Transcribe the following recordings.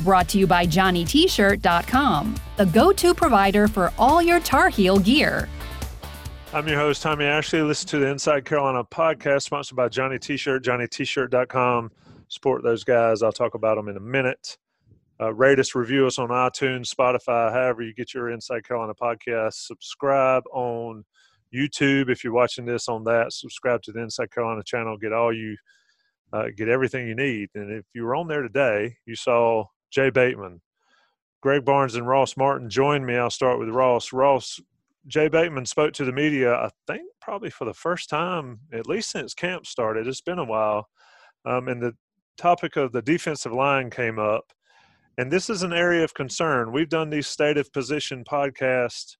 Brought to you by JohnnyT-shirt.com, the go-to provider for all your Tar Heel gear. I'm your host, Tommy Ashley. Listen to the Inside Carolina podcast sponsored by Johnny T-shirt, JohnnyT-shirt.com. Support those guys. I'll talk about them in a minute. Uh, rate us, review us on iTunes, Spotify, however you get your Inside Carolina podcast. Subscribe on YouTube if you're watching this on that. Subscribe to the Inside Carolina channel. Get all you, uh, get everything you need. And if you were on there today, you saw Jay Bateman, Greg Barnes, and Ross Martin joined me. I'll start with Ross. Ross, Jay Bateman spoke to the media, I think probably for the first time, at least since camp started. It's been a while. Um, and the topic of the defensive line came up. And this is an area of concern. We've done these state of position podcasts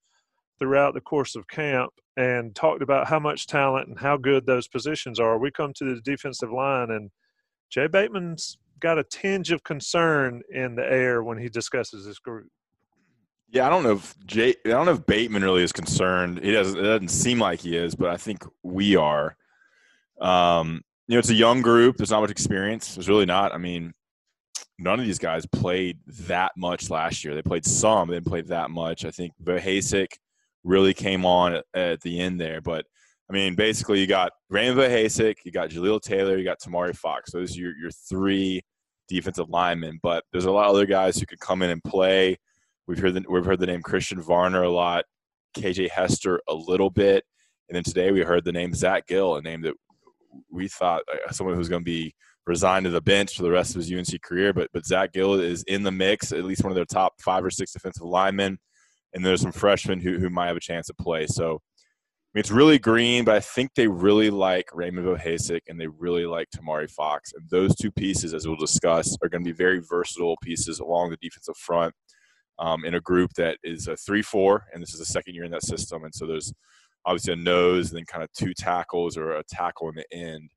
throughout the course of camp and talked about how much talent and how good those positions are. We come to the defensive line, and Jay Bateman's got a tinge of concern in the air when he discusses this group. Yeah, I don't know if Jay, I don't know if Bateman really is concerned. He doesn't. It doesn't seem like he is, but I think we are. Um, you know, it's a young group. There's not much experience. There's really not. I mean, none of these guys played that much last year. They played some, they didn't play that much. I think Vohasek really came on at, at, the end there, but I mean, basically, you got Raymond Vohasek, you got Jahlil Taylor, you got Tamari Fox. Those are your, your three defensive linemen. But there's a lot of other guys who could come in and play. We've heard the, we've heard the name Christian Varner a lot, KJ Hester a little bit, and then today we heard the name Zach Gill, a name that we thought uh, someone who's going to be resigned to the bench for the rest of his UNC career. But but Zach Gill is in the mix, at least one of their top five or six defensive linemen, and there's some freshmen who who might have a chance to play. So mean, it's really green, but I think they really like Raymond Vohasek and they really like Tamari Fox. And those two pieces, as we'll discuss, are going to be very versatile pieces along the defensive front um, in a group that is a 3 4, and this is the second year in that system. And so there's obviously a nose and then kind of two tackles or a tackle in the end.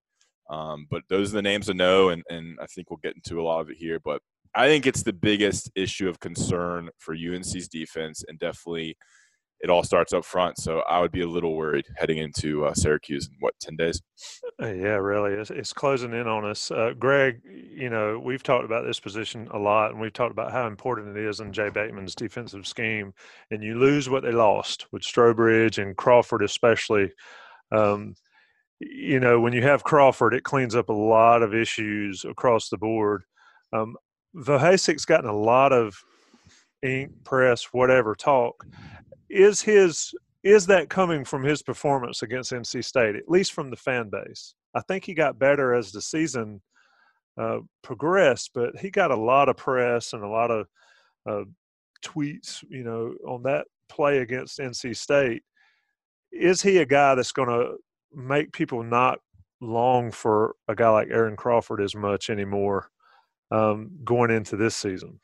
Um, but those are the names to know, and, and I think we'll get into a lot of it here. But I think it's the biggest issue of concern for UNC's defense, and definitely – it all starts up front. So I would be a little worried heading into uh, Syracuse in what ten days. Uh, yeah, really, it's, it's closing in on us. Uh, Greg, you know we've talked about this position a lot, and we've talked about how important it is in Jay Bateman's defensive scheme. And you lose what they lost with Strowbridge and Crawford, especially. Um, you know, when you have Crawford, it cleans up a lot of issues across the board. Um, gotten a lot of ink, press, whatever talk is his is that coming from his performance against NC State, at least from the fan base? I think he got better as the season uh, progressed, but he got a lot of press and a lot of uh, tweets, you know, on that play against NC State. Is he a guy that's going to make people not long for a guy like Aaron Crawford as much anymore um, going into this season?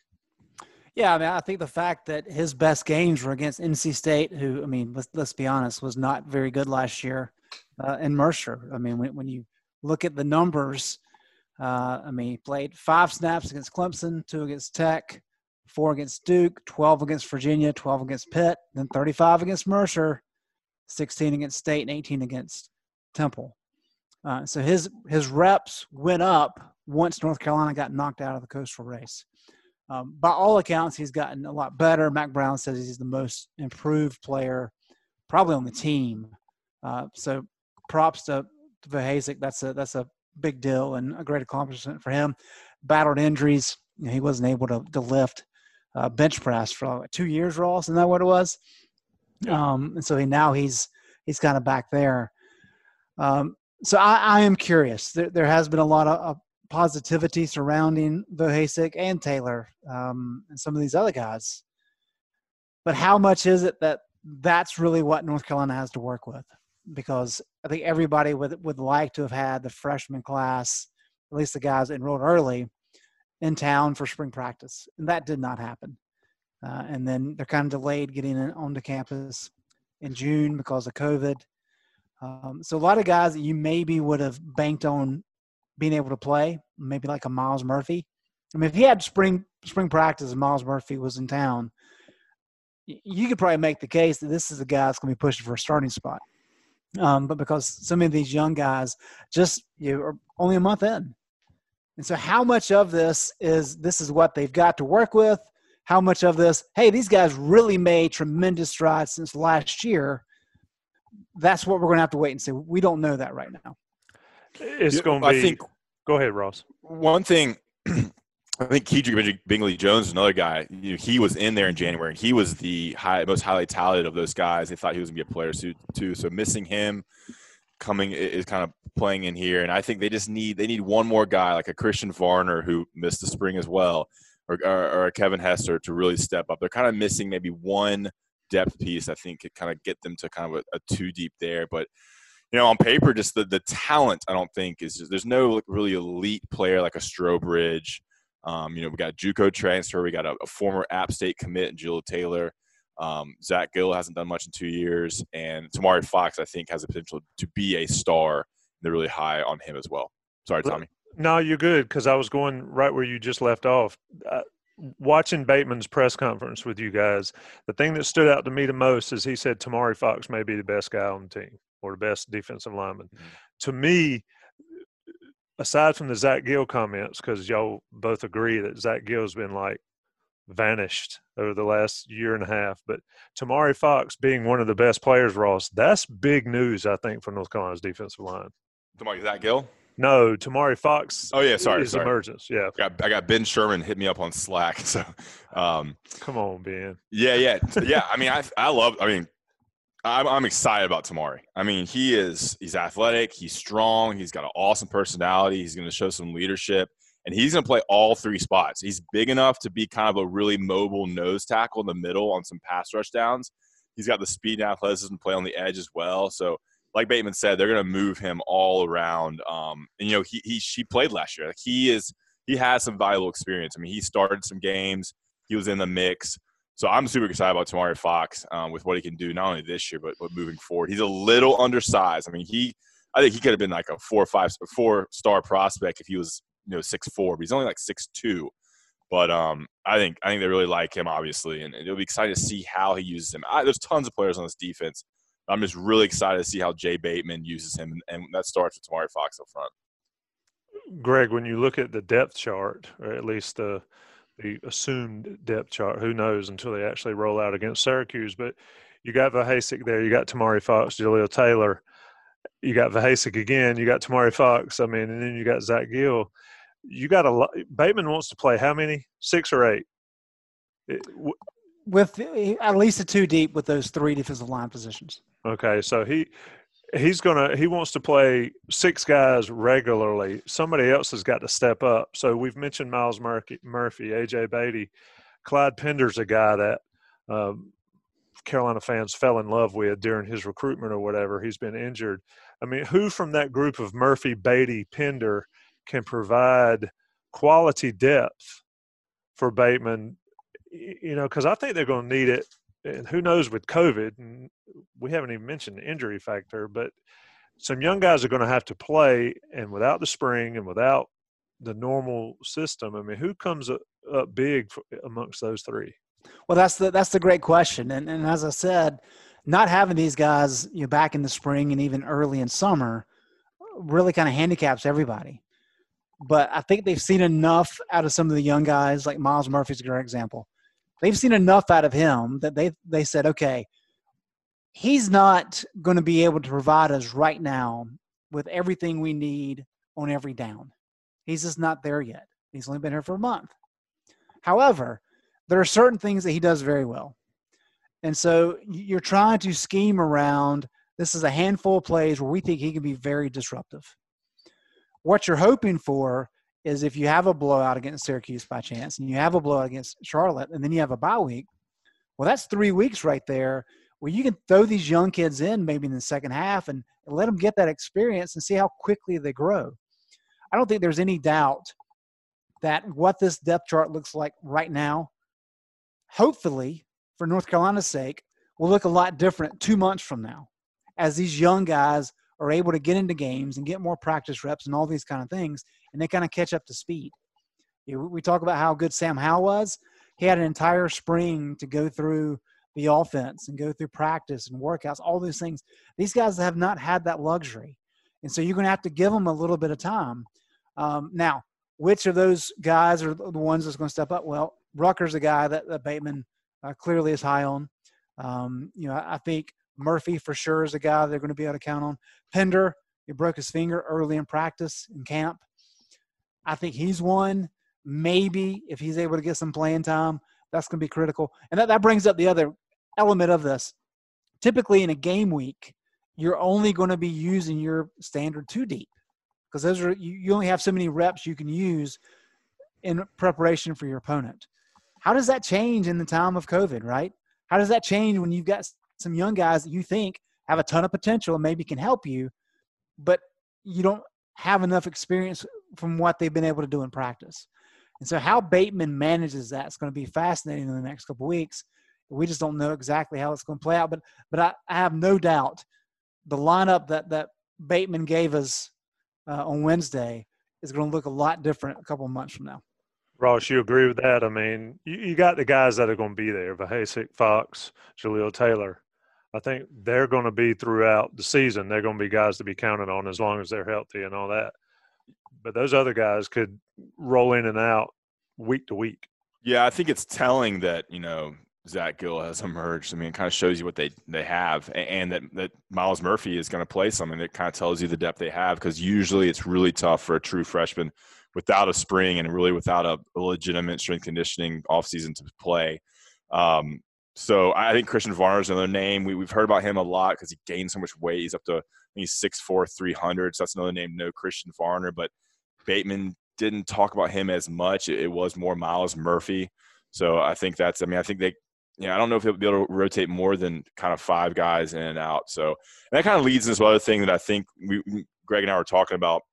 Yeah, I mean, I think the fact that his best games were against NC State, who, I mean, let's, let's be honest, was not very good last year, uh, and Mercer. I mean, when, when you look at the numbers, uh, I mean, he played five snaps against Clemson, two against Tech, four against Duke, 12 against Virginia, 12 against Pitt, then 35 against Mercer, 16 against State, and 18 against Temple. Uh, so his his reps went up once North Carolina got knocked out of the coastal race. Um, by all accounts, he's gotten a lot better. Mack Brown says he's the most improved player, probably on the team. Uh, so, props to, to Vohasek. That's a that's a big deal and a great accomplishment for him. Battled injuries. You know, he wasn't able to, to lift uh, bench press for like two years. Ross, isn't that what it was? Yeah. Um, and so he now he's he's kind of back there. Um, so I, I, am curious. There, there, has been a lot of, positivity surrounding Vohasek and Taylor um, and some of these other guys. But how much is it that that's really what North Carolina has to work with? Because I think everybody would would like to have had the freshman class, at least the guys enrolled early, in town for spring practice, and that did not happen. Uh, and then they're kind of delayed getting onto campus. in June because of COVID. Um, so a lot of guys that you maybe would have banked on being able to play, maybe like a Myles Murphy. I mean, if he had spring spring practice and Myles Murphy was in town, you could probably make the case that this is a guy that's going to be pushing for a starting spot. Um, but because so many of these young guys just you know, are only a month in, and so how much of this is this is what they've got to work with? How much of this, hey, these guys really made tremendous strides since last year. That's what we're going to have to wait and see. We don't know that right now. It's going to be. I think. Go ahead, Ross. One thing I think Kedrick Bingley Jones is another guy. You know, he was in there in January. He was the high, most highly touted of those guys. They thought he was going to be a player too. So missing him, coming is kind of playing in here. And I think they just need they need one more guy like a Christian Varner who missed the spring as well, or, or, or a Kevin Hester to really step up. They're kind of missing maybe one depth piece. I think could kind of get them to kind of a, a two deep there, but you know, on paper, just the, the talent, I don't think is just, there's no really elite player like a Strowbridge. um, you know, we got JUCO transfer. We got a, a former App State commit, Jahlil Taylor. Um, Zach Gill hasn't done much in two years, and Tamari Fox, I think, has the potential to be a star. They're really high on him as well. Sorry, Tommy. No, you're good because I was going right where you just left off. Uh, watching Bateman's press conference with you guys, the thing that stood out to me the most is he said Tamari Fox may be the best guy on the team or the best defensive lineman. Mm-hmm. To me, aside from the Zach Gill comments, because y'all both agree that Zach Gill's been like vanished over the last year and a half, but Tamari Fox being one of the best players, Ross, that's big news, I think, for North Carolina's defensive line. Tamari Zach Gill? No, Tamari Fox. Oh yeah, sorry, is sorry. emergence. Yeah, I got, I got Ben Sherman hit me up on Slack. So, um, come on, Ben. Yeah, yeah, yeah. I mean, I I love. I mean, I'm, I'm excited about Tamari. I mean, he is he's athletic, he's strong, he's got an awesome personality. He's going to show some leadership, and he's going to play all three spots. He's big enough to be kind of a really mobile nose tackle in the middle on some pass rush downs. He's got the speed and athleticism to play on the edge as well. So, like Bateman said, they're going to move him all around. Um, and you know, he he she played last year. Like he is he has some valuable experience. I mean, he started some games. He was in the mix. So I'm super excited about Tamari Fox um, with what he can do not only this year but, but moving forward. He's a little undersized. I mean, he I think he could have been like a four or five four star prospect if he was you know six four, but he's only like six two. But um, I think I think they really like him obviously, and it'll be exciting to see how he uses him. I, there's tons of players on this defense. I'm just really excited to see how Jay Bateman uses him, and, that starts with Tamari Fox up front. Greg, when you look at the depth chart, or at least the the assumed depth chart. Who knows until they actually roll out against Syracuse? But you got Vohasek there. You got Tamari Fox, Jahlil Taylor. You got Vohasek again. You got Tamari Fox. I mean, and then you got Zach Gill. You got a lot. Bateman wants to play how many? Six or eight? It, with at least a two deep with those three defensive line positions. Okay, so he he's gonna he wants to play six guys regularly. Somebody else has got to step up. So we've mentioned Myles Murphy, Murphy AJ Beatty, Clyde Pinder's a guy that um, Carolina fans fell in love with during his recruitment or whatever. He's been injured. I mean, who from that group of Murphy, Beatty, Pender can provide quality depth for Bateman? You know, because I think they're going to need it and who knows with COVID, and we haven't even mentioned the injury factor, but some young guys are going to have to play, and without the spring and without the normal system, I mean, who comes up, big amongst those three? Well, that's the that's the great question, and and as I said, not having these guys you know back in the spring and even early in summer really kind of handicaps everybody. But I think they've seen enough out of some of the young guys, like Myles Murphy's a great example they've seen enough out of him that they they said, okay, he's not going to be able to provide us right now with everything we need on every down. He's just not there yet. He's only been here for a month. However, there are certain things that he does very well. And so you're trying to scheme around this is a handful of plays where we think he can be very disruptive. What you're hoping for is if you have a blowout against Syracuse by chance and you have a blowout against Charlotte and then you have a bye week, well, that's three weeks right there where you can throw these young kids in maybe in the second half and, let them get that experience and see how quickly they grow. I don't think there's any doubt that what this depth chart looks like right now, hopefully, for North Carolina's sake, will look a lot different two months from now as these young guys are able to get into games and get more practice reps and all these kind of things, and they kind of catch up to speed. We talk about how good Sam Howell was. He had an entire spring to go through the offense and go through practice and workouts, all these things. These guys have not had that luxury. And so you're going to have to give them a little bit of time. Um, now, which of those guys are the ones that's going to step up? Well, Rucker's a guy that, that Bateman uh, clearly is high on. Um, you know, I, I think Murphy for sure is a guy they're going to be able to count on. Pinder, he broke his finger early in practice in camp. I think he's one. Maybe if he's able to get some playing time, that's going to be critical. And that, that brings up the other element of this. Typically in a game week, you're only going to be using your standard two deep because those are you, you only have so many reps you can use in preparation for your opponent. How does that change in the time of COVID, right? How does that change when you've got some young guys that you think have a ton of potential and maybe can help you, but you don't have enough experience from what they've been able to do in practice. And so, how Bateman manages that is going to be fascinating in the next couple weeks. We just don't know exactly how it's going to play out, but but I, I have no doubt the lineup that that Bateman gave us uh, on Wednesday is going to look a lot different a couple months from now. Ross, you agree with that? I mean, you, you got the guys that are going to be there: Vohasek, Fox, Jahlil Taylor. I think they're going to be throughout the season. They're going to be guys to be counted on as long as they're healthy and all that. But those other guys could roll in and out week to week. Yeah, I think it's telling that you know Zach Gill has emerged. I mean, it kind of shows you what they they have, and that that Myles Murphy is going to play something that kind of tells you the depth they have. Because usually it's really tough for a true freshman without a spring and really without a legitimate strength conditioning offseason to play. Um, so I think Christian Varner is another name. We, we've heard about him a lot because he gained so much weight. He's up to he's 6'4", 300. So that's another name. No Christian Varner, but Bateman didn't talk about him as much. It, it was more Myles Murphy. So I think that's. I mean, I think they. Yeah, I don't know if he'll be able to rotate more than kind of five guys in and out. So and that kind of leads into other thing that I think we, Greg and I were talking about.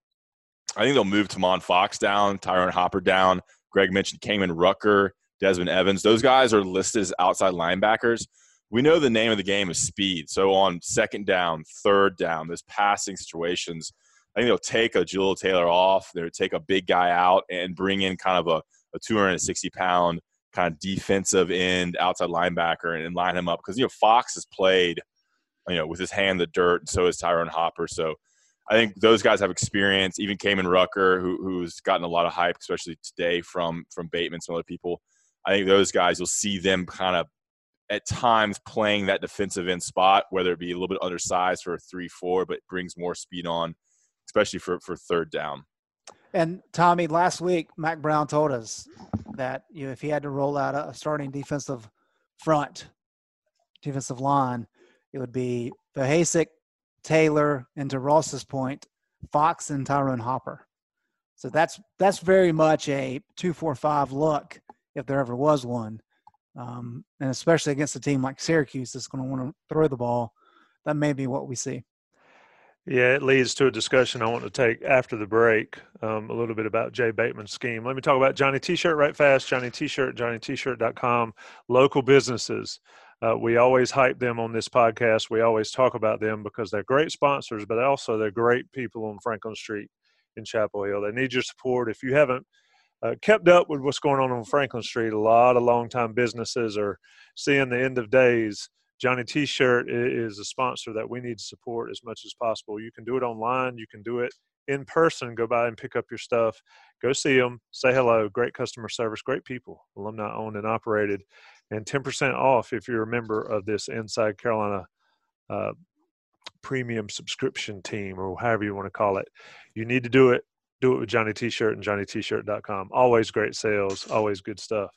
I think they'll move Tomon Fox down, Tyrone Hopper down. Greg mentioned Kaimon Rucker Desmond Evans. Those guys are listed as outside linebackers. We know the name of the game is speed. So on second down, third down, those passing situations, I think they'll take a Jahlil Taylor off. They'll take a big guy out and bring in kind of a, a 260 pound kind of defensive end outside linebacker and, and line him up because you know Fox has played, you know, with his hand in the dirt, and so has Tyrone Hopper. So I think those guys have experience. Even Kaimon Rucker, who, who's gotten a lot of hype, especially today from from Bateman, and some other people. I think those guys, you'll see them kind of at times playing that defensive end spot, whether it be a little bit undersized for a three-four, but brings more speed on, especially for for third down. And Tommy, last week Mack Brown told us that you know, if he had to roll out a starting defensive front, defensive line, it would be Vohasek, Taylor, and to Ross's point, Fox and Tyrone Hopper. So that's that's very much a two-four-five look if there ever was one. Um, and especially against a team like Syracuse that's going to want to throw the ball, that may be what we see. Yeah, it leads to a discussion I want to take after the break um, a little bit about Jay Bateman's scheme. Let me talk about Johnny T-shirt right fast. Johnny T-shirt, JohnnyT-shirt.com. Local businesses. Uh, we always hype them on this podcast. We always talk about them because they're great sponsors, but also they're great people on Franklin Street in Chapel Hill. They need your support. If you haven't uh, kept up with what's going on on Franklin Street. A lot of longtime businesses are seeing the end of days. Johnny T-shirt is a sponsor that we need to support as much as possible. You can do it online. You can do it in person. Go by and pick up your stuff. Go see them. Say hello. Great customer service. Great people. Alumni owned and operated. And 10% off if you're a member of this Inside Carolina uh, premium subscription team or however you want to call it. You need to do it do it with Johnny T-shirt and JohnnyT-shirt.com. Always great sales, always good stuff.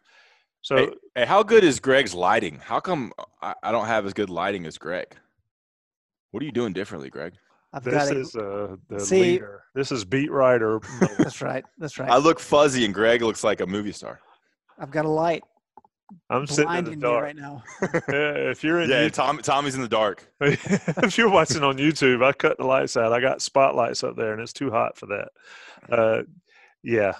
So, hey, hey, how good is Greg's lighting? How come I, I, don't have as good lighting as Greg? What are you doing differently, Greg? I've this is uh, the see, leader. This is beat writer. that's right. That's right. I look fuzzy, and Greg looks like a movie star. I've got a light. I'm sitting in the dark right now. yeah, if you're in yeah, YouTube, Tom, Tommy's in the dark. if you're watching on YouTube, I cut the lights out. I got spotlights up there, and it's too hot for that. Uh, yeah,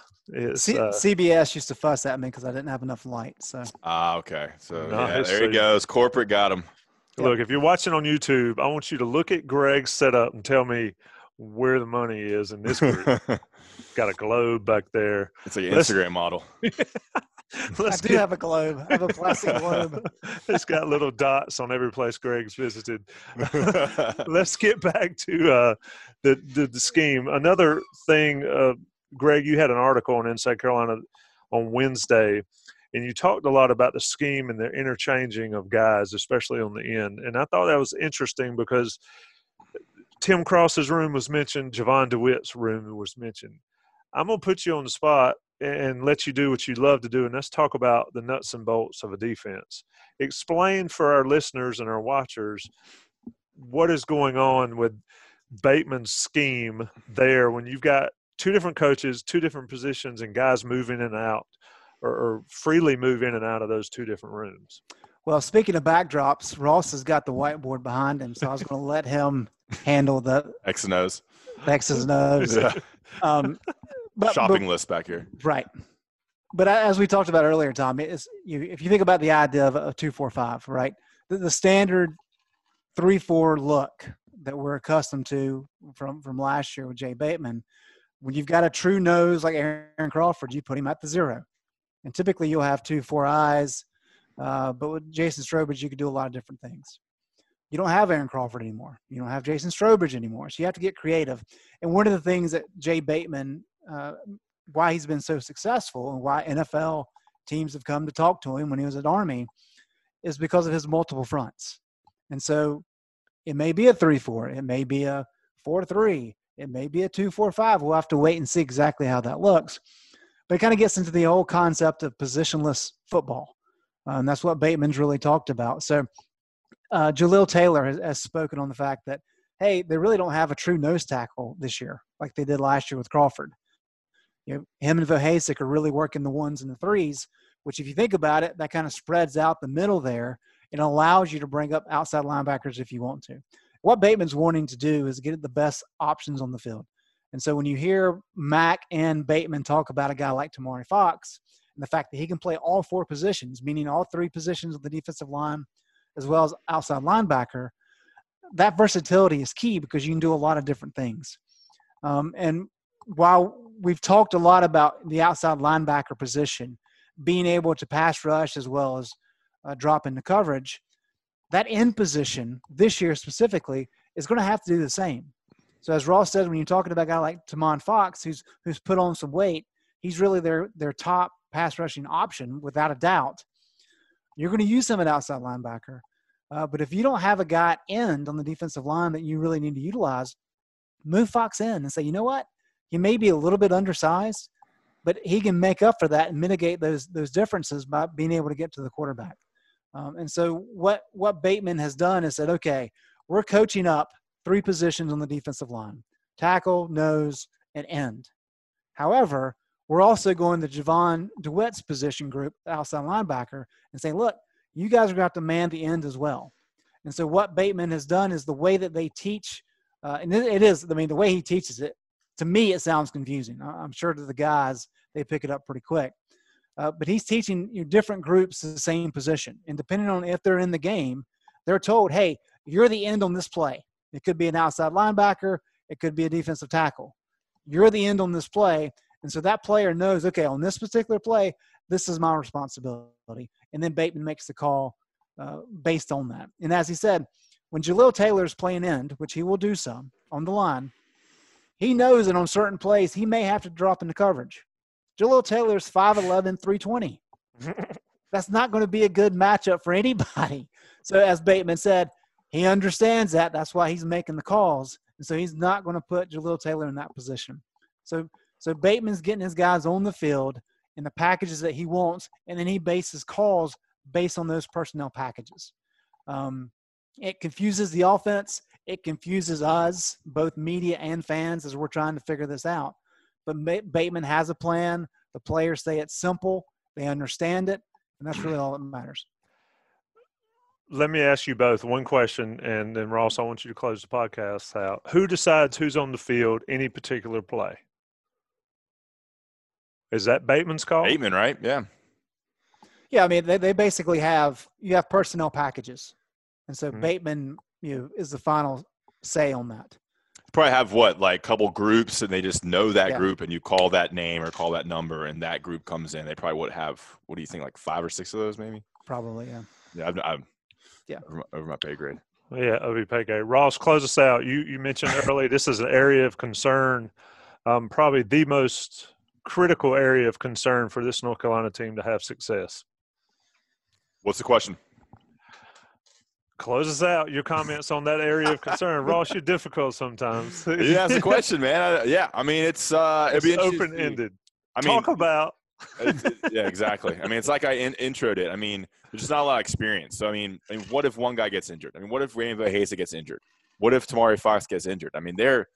C- uh, CBS used to fuss at me because I didn't have enough light. So ah, okay. So no, yeah, there he goes. Corporate got him. Look, if you're watching on YouTube, I want you to look at Greg's setup and tell me where the money is in this group. Got a globe back there. It's like an Let's- Instagram model. Let's I do get- have a globe. I have a plastic globe. it's got little dots on every place Greg's visited. Let's get back to uh, the, the the scheme. Another thing, uh, Greg, you had an article on Inside Carolina on Wednesday, and you talked a lot about the scheme and the interchanging of guys, especially on the end. And I thought that was interesting because Tim Cross's room was mentioned, Jovan DeWitt's room was mentioned. I'm gonna put you on the spot and let you do what you love to do, and let's talk about the nuts and bolts of a defense. Explain for our listeners and our watchers what is going on with Bateman's scheme there when you've got two different coaches, two different positions, and guys moving in and out or, or freely move in and out of those two different rooms. Well, speaking of backdrops, Ross has got the whiteboard behind him, so I was going to let him handle the X and O's. X's and O's. Yeah. Um, but, Shopping but- list back here. Right. But as we talked about earlier, Tom, is you if you think about the idea of a two four five, right? The, the standard three four look that we're accustomed to from from last year with Jay Bateman, when you've got a true nose like Aaron Crawford, you put him at the zero, and typically you'll have two four eyes. Uh, but with Jason Strowbridge, you could do a lot of different things. You don't have Aaron Crawford anymore. You don't have Jason Strowbridge anymore. So you have to get creative. And one of the things that Jay Bateman uh, why he's been so successful and why NFL teams have come to talk to him when he was at Army is because of his multiple fronts. And so it may be a 3 4, it may be a 4 3, it may be a 2 4 5. We'll have to wait and see exactly how that looks. But it kind of gets into the whole concept of positionless football. Uh, and that's what Bateman's really talked about. So uh, Jahlil Taylor has, has spoken on the fact that, hey, they really don't have a true nose tackle this year like they did last year with Crawford you know, him and Vohasek are really working the ones and the threes, which if you think about it, that kind of spreads out the middle there and allows you to bring up outside linebackers if you want to. What Bateman's wanting to do is get the best options on the field. And so when you hear Mack and Bateman talk about a guy like Tamari Fox and the fact that he can play all four positions, meaning all three positions of the defensive line as well as outside linebacker, that versatility is key because you can do a lot of different things. Um, and while we've talked a lot about the outside linebacker position being able to pass rush as well as uh, drop into coverage, that end position this year specifically is going to have to do the same. So as Ross said, when you're talking about a guy like Tomon Fox, who's who's put on some weight, he's really their their top pass rushing option without a doubt. You're going to use him at outside linebacker, uh, but if you don't have a guy end on the defensive line that you really need to utilize, move Fox in and say, you know what, he may be a little bit undersized, but he can make up for that and mitigate those those differences by being able to get to the quarterback. Um, and so what what Bateman has done is said, okay, we're coaching up three positions on the defensive line: tackle, nose, and end. However, we're also going to Jovan DeWitt's position group, outside linebacker, and saying, look, you guys are going to have to man the end as well. And so what Bateman has done is the way that they teach, uh, and it is, I mean, the way he teaches it, to me, it sounds confusing. I'm sure to the guys, they pick it up pretty quick. Uh, but he's teaching you know, different groups the same position. And depending on if they're in the game, they're told, hey, you're the end on this play. It could be an outside linebacker, it could be a defensive tackle. You're the end on this play. And so that player knows, okay, on this particular play, this is my responsibility. And then Bateman makes the call uh, based on that. And as he said, when Jahlil Taylor's playing end, which he will do some on the line, he knows that on certain plays he may have to drop into coverage. Jahlil Taylor's 5'11, 320. That's not going to be a good matchup for anybody. So, as Bateman said, he understands that. That's why he's making the calls. And so he's not going to put Jahlil Taylor in that position. So, so Bateman's getting his guys on the field in the packages that he wants, and then he bases calls based on those personnel packages. Um, it confuses the offense. It confuses us, both media and fans, as we're trying to figure this out. But Bateman has a plan. The players say it's simple. They understand it, and that's really all that matters. Let me ask you both one question, and then Ross, I want you to close the podcast out. Who decides who's on the field any particular play? Is that Bateman's call? Bateman, right? Yeah. Yeah, I mean, they, they basically have you have personnel packages, and so Mhm. Bateman, you know, is the final say on that. Probably have what like couple groups, and they just know that Yeah. group, and you call that name or call that number, and that group comes in. They probably would have. What do you think? Like five or six of those, maybe. Probably, yeah. Yeah, I'm, I'm Yeah. over my, over my pay grade. Yeah, OVPK. Ross, close us out. You you mentioned earlier this is an area of concern, um, probably the most critical area of concern for this North Carolina team to have success. What's the question? Close us out. Your comments on that area of concern. Ross, you're difficult sometimes. You asked the question, man. I, yeah, I mean it's uh, it'd be It's interesting to see. open ended. I mean, Talk about it- yeah, exactly. I mean, it's like I in, introed it. I mean, there's just not a lot of experience. So, I mean, I mean, what if one guy gets injured? I mean, what if Ray Vohasek gets injured? What if Tamari Fox gets injured? I mean, they're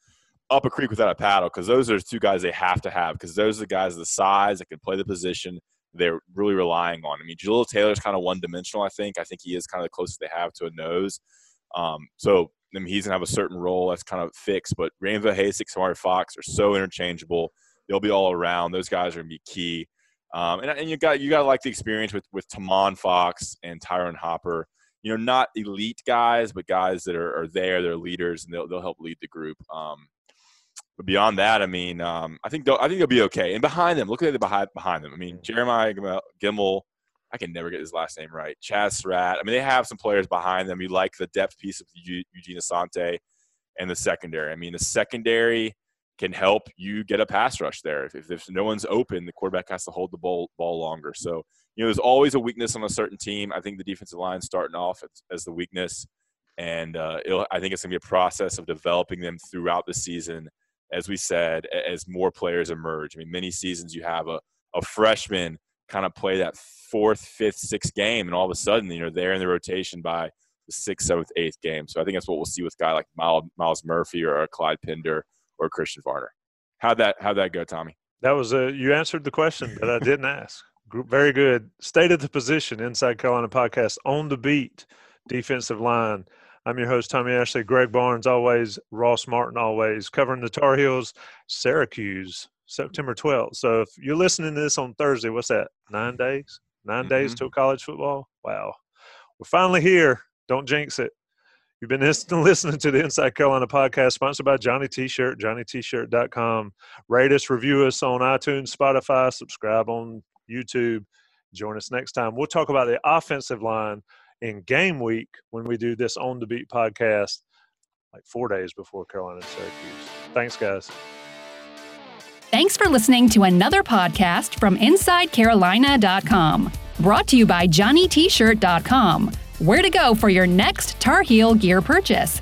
up a creek without a paddle because those are two guys they have to have because those are the guys of the size that can play the position they're really relying on. I mean, Jahlil Taylor's kind of one dimensional, I think. I think he is kind of the closest they have to a nose. Um, so, I mean, he's going to have a certain role that's kind of fixed, but Ray Vohasek, Tamari Fox are so interchangeable. They'll be all around. Those guys are going to be key. Um, and, and you got you got to like the experience with with Tomon Fox and Tyrone Hopper. You know, not elite guys, but guys that are, are there. They're leaders, and they'll they'll help lead the group. Um, but beyond that, I mean, um, I think they'll, I think they'll be okay. And behind them, look at the behind behind them. I mean, Jeremiah Gimel- Gemmel. I can never get his last name right. Chaz Surratt. I mean, they have some players behind them. You like the depth piece of Eu- Eugene Asante and the secondary. I mean, the secondary can help you get a pass rush there. If, if no one's open, the quarterback has to hold the ball, ball longer. So, you know, there's always a weakness on a certain team. I think the defensive line starting off as, as the weakness. And uh, it'll, I think it's going to be a process of developing them throughout the season. As we said, as more players emerge. I mean, many seasons you have a, a freshman kind of play that fourth, fifth, sixth game, and all of a sudden, you know, they're in the rotation by the sixth, seventh, eighth game. So I think that's what we'll see with a guy like Myles, Murphy or uh, Clyde Pinder or Christian Varner. How'd that how'd that go, Tommy? that was a you answered the question that I didn't ask. Very good. State of the position inside Carolina podcast on the beat, defensive line. I'm your host Tommy Ashley. Greg Barnes always. Ross Martin always covering the Tar Heels, Syracuse, September 12th. So if you're listening to this on Thursday, what's that? Nine days. 9 days Mhm. till college football. Wow, we're finally here. Don't jinx it. You've been listening to the Inside Carolina podcast, sponsored by Johnny T-shirt, johnnytshirt.com. Rate us, review us on iTunes, Spotify, subscribe on YouTube. Join us next time. We'll talk about the offensive line in game week when we do this on the beat podcast, like four days before Carolina and Syracuse. Thanks, guys. Thanks for listening to another podcast from InsideCarolina.com. Brought to you by JohnnyT-shirt.com. Where to go for your next Tar Heel gear purchase.